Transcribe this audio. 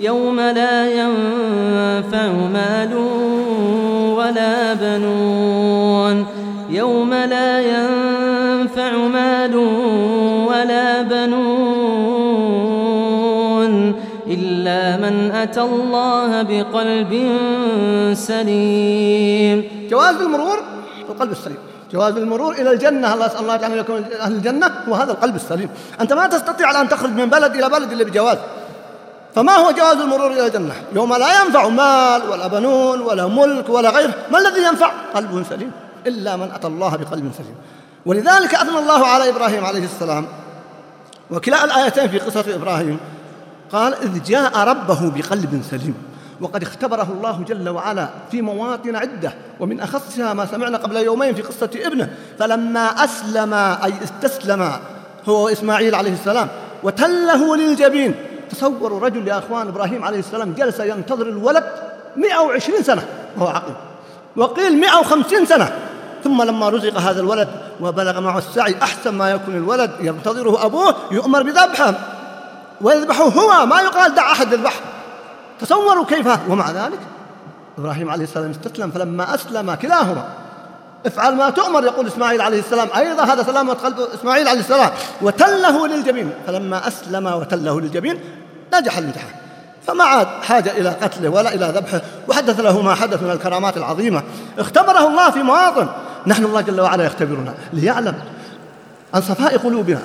يوم لا ينفع مال ولا بنون. يوم لا ينفع مال ولا بنون. إلا من أتى الله بقلب سليم. جواز المرور القلب السليم. جواز المرور إلى الجنة. الله أسأل الله تعالى أن يكون أهل الجنة. هو هذا القلب السليم. أنت ما تستطيع أن تخرج من بلد إلى بلد إلا بجواز. فما هو جواز المرور إلى الجنة؟ يوم لا ينفع مال ولا بنون ولا ملك ولا غيره. ما الذي ينفع؟ قلب سليم. إلا من أتى الله بقلب سليم. ولذلك أثنى الله على إبراهيم عليه السلام. وكلا الآيتين في قصة إبراهيم. قال إذ جاء ربه بقلب سليم. وقد اختبره الله جل وعلا في مواطن عدة. ومن أخصها ما سمعنا قبل يومين في قصة ابنه. فلما أسلم أي استسلم هو وإسماعيل عليه السلام. وتله للجبين. تصوروا رجل يا أخوان إبراهيم عليه السلام جلس ينتظر الولد 120 سنة وهو عقيم وقيل 150 سنة. ثم لما رزق هذا الولد وبلغ معه السعي أحسن ما يكون الولد ينتظره أبوه يؤمر بذبحه. ويذبحه هو ما يقال دع أحد يذبحه تصوروا كيف؟ ومع ذلك إبراهيم عليه السلام استسلم فلما أسلم كلاهما افعل ما تؤمر يقول إسماعيل عليه السلام. أيضا هذا سلامة قلب إسماعيل عليه السلام. وتله للجبين. فلما أسلم وتله للجبين نجح الامتحان. فما عاد حاجة إلى قتله ولا إلى ذبحه. وحدث له ما حدث من الكرامات العظيمة. اختبره الله في مواطن. نحن الله جل وعلا يختبرنا ليعلم عن صفاء قلوبنا.